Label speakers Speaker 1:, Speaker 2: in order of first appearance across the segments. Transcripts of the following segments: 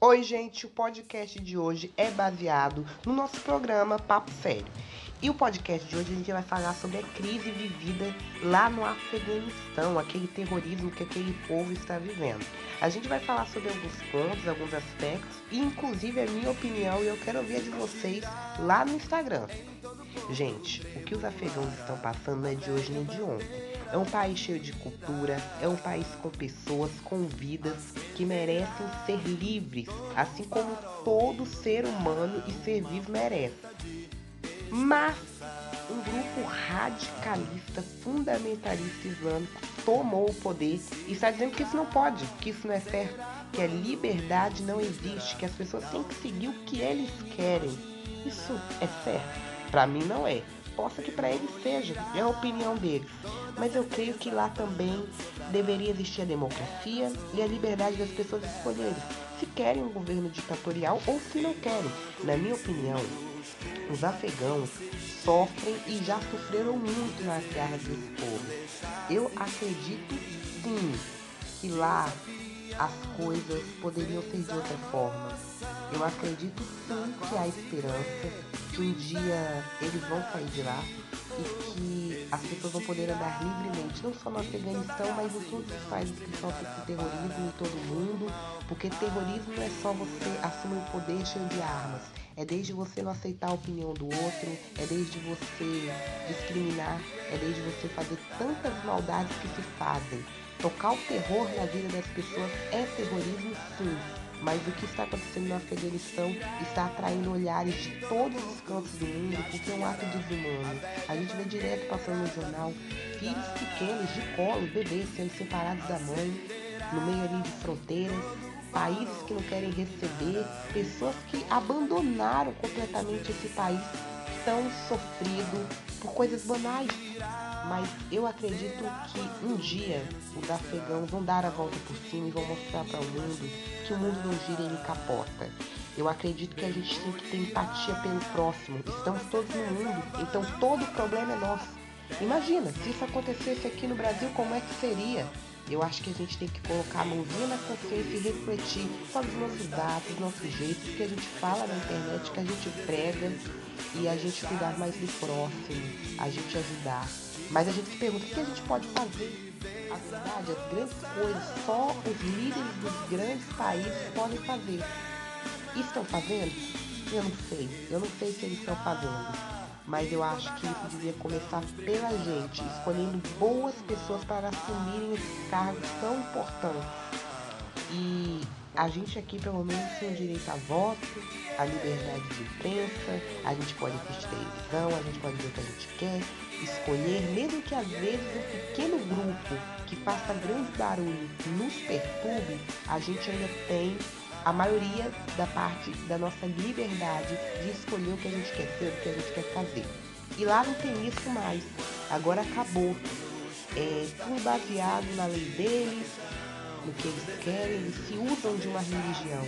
Speaker 1: Oi, gente, o podcast de hoje é baseado no nosso programa Papo Sério. E o podcast de hoje a gente vai falar sobre a crise vivida lá no Afeganistão, aquele terrorismo que aquele povo está vivendo. A gente vai falar sobre alguns pontos, alguns aspectos, e inclusive a minha opinião, e eu quero ouvir a de vocês lá no Instagram. Gente, o que os afegãos estão passando não é de hoje nem de ontem. É um país cheio de cultura, é um país com pessoas, com vidas que merecem ser livres, assim como todo ser humano e ser vivo merece. Mas um grupo radicalista, fundamentalista islâmico tomou o poder e está dizendo que isso não pode, que isso não é certo, que a liberdade não existe, que as pessoas têm que seguir o que eles querem. Isso é certo? Para mim não é. Possa que para eles seja, é a opinião deles. Mas eu creio que lá também deveria existir a democracia e a liberdade das pessoas escolherem se querem um governo ditatorial ou se não querem. Na minha opinião, os afegãos sofrem e já sofreram muito nas guerras desse povo. Eu acredito sim que lá as coisas poderiam ser de outra forma. Eu acredito sim que há esperança, que um dia eles vão sair de lá e que as pessoas vão poder andar livremente, não só no Afeganistão, mas em todos os países que sofrem com terrorismo em todo o mundo, porque terrorismo não é só você assumir o poder cheio de armas, é desde você não aceitar a opinião do outro, é desde você discriminar, é desde você fazer tantas maldades que se fazem. Tocar o terror na vida das pessoas é terrorismo sim, mas o que está acontecendo no Afeganistão está atraindo olhares de todos os cantos do mundo porque é um ato desumano. A gente vê direto passando no jornal filhos pequenos de colo, bebês sendo separados da mãe, no meio ali de fronteiras, países que não querem receber, pessoas que abandonaram completamente esse país tão sofrido por coisas banais. Mas eu acredito que um dia os afegãos vão dar a volta por cima e vão mostrar para o mundo que o mundo não gira em capota. Eu acredito que a gente tem que ter empatia pelo próximo. Estamos todos no mundo, então todo problema é nosso. Imagina, se isso acontecesse aqui no Brasil, como é que seria? Eu acho que a gente tem que colocar a mãozinha na consciência e refletir sobre os nossos atos, nossos jeitos, que a gente fala na internet, que a gente prega e a gente cuidar mais do próximo, a gente ajudar. Mas a gente se pergunta o que a gente pode fazer. A verdade, as grandes coisas, só os líderes dos grandes países podem fazer. E estão fazendo? Eu não sei. Eu não sei se eles estão fazendo mas eu acho que isso devia começar pela gente, escolhendo boas pessoas para assumirem esses cargos tão importantes. E a gente aqui, pelo menos, tem o direito a voto, a liberdade de imprensa, a gente pode assistir televisão, a gente pode ver o que a gente quer, escolher, mesmo que às vezes um pequeno grupo que faça grande barulho nos perturbe, a gente ainda tem a maioria da parte da nossa liberdade de escolher o que a gente quer ser, o que a gente quer fazer. E lá não tem isso mais. Agora acabou. É tudo baseado na lei deles, no que eles querem, eles se usam de uma religião.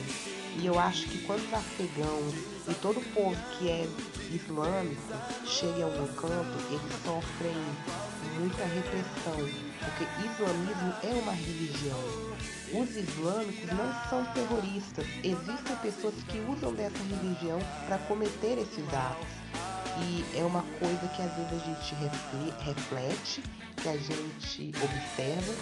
Speaker 1: E eu acho que quando os afegãos e todo o povo que é islâmico chega em algum canto, eles sofrem muita repressão, porque islamismo é uma religião. Os islâmicos não são terroristas, existem pessoas que usam dessa religião para cometer esses atos. E é uma coisa que às vezes a gente reflete, que a gente observa,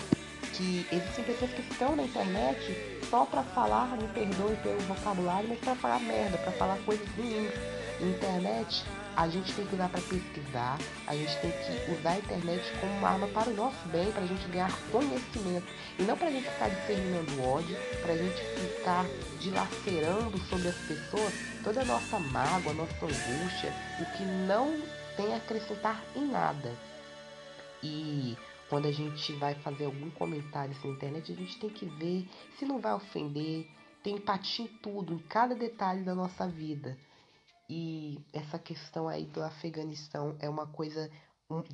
Speaker 1: que existem pessoas que estão na internet só para falar, me perdoe pelo vocabulário, mas para falar merda, para falar coisas ruins. Internet a gente tem que usar para pesquisar, a gente tem que usar a internet como uma arma para o nosso bem, para a gente ganhar conhecimento e não para a gente ficar disseminando ódio, para a gente ficar dilacerando sobre as pessoas toda a nossa mágoa, nossa angústia, o que não tem a acrescentar em nada. E quando a gente vai fazer algum comentário na internet, a gente tem que ver se não vai ofender, ter empatia em tudo, em cada detalhe da nossa vida. E essa questão aí do Afeganistão é uma coisa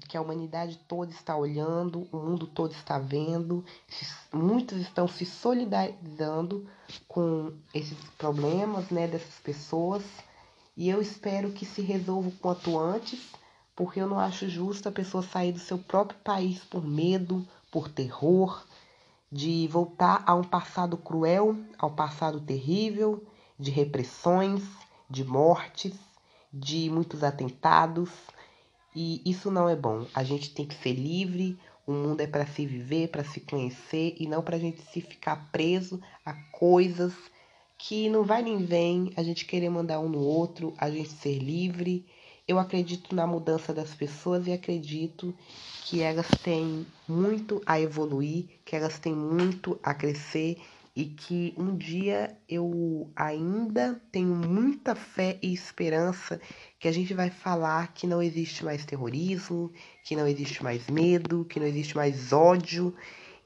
Speaker 1: que a humanidade toda está olhando, o mundo todo está vendo, muitos estão se solidarizando com esses problemas né, dessas pessoas. E eu espero que se resolva o quanto antes, porque eu não acho justo a pessoa sair do seu próprio país por medo, por terror, de voltar a um passado cruel, ao passado terrível, de repressões, de mortes, de muitos atentados. E isso não é bom. A gente tem que ser livre. O mundo é para se viver, para se conhecer e não para a gente se ficar preso a coisas que não vai nem vem. A gente querer mandar um no outro, a gente ser livre. Eu acredito na mudança das pessoas e acredito que elas têm muito a evoluir, que elas têm muito a crescer e que um dia eu ainda tenho muita fé e esperança que a gente vai falar que não existe mais terrorismo, que não existe mais medo, que não existe mais ódio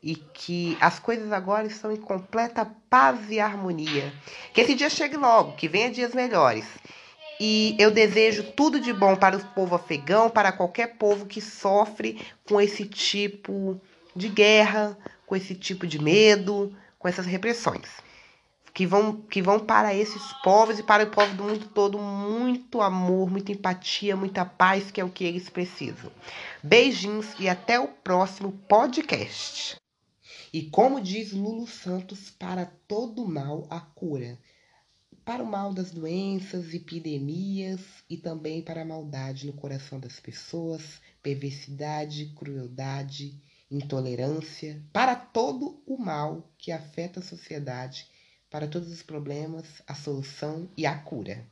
Speaker 1: e que as coisas agora estão em completa paz e harmonia. Que esse dia chegue logo, que venha dias melhores. E eu desejo tudo de bom para o povo afegão, para qualquer povo que sofre com esse tipo de guerra, com esse tipo de medo, com essas repressões. Que vão, que vão para esses povos e para o povo do mundo todo muito amor, muita empatia, muita paz, que é o que eles precisam. Beijinhos e até o próximo podcast. E como diz Lulu Santos, para todo mal a cura. Para o mal das doenças, epidemias e também para a maldade no coração das pessoas, perversidade, crueldade intolerância, para todo o mal que afeta a sociedade, para todos os problemas, a solução e a cura.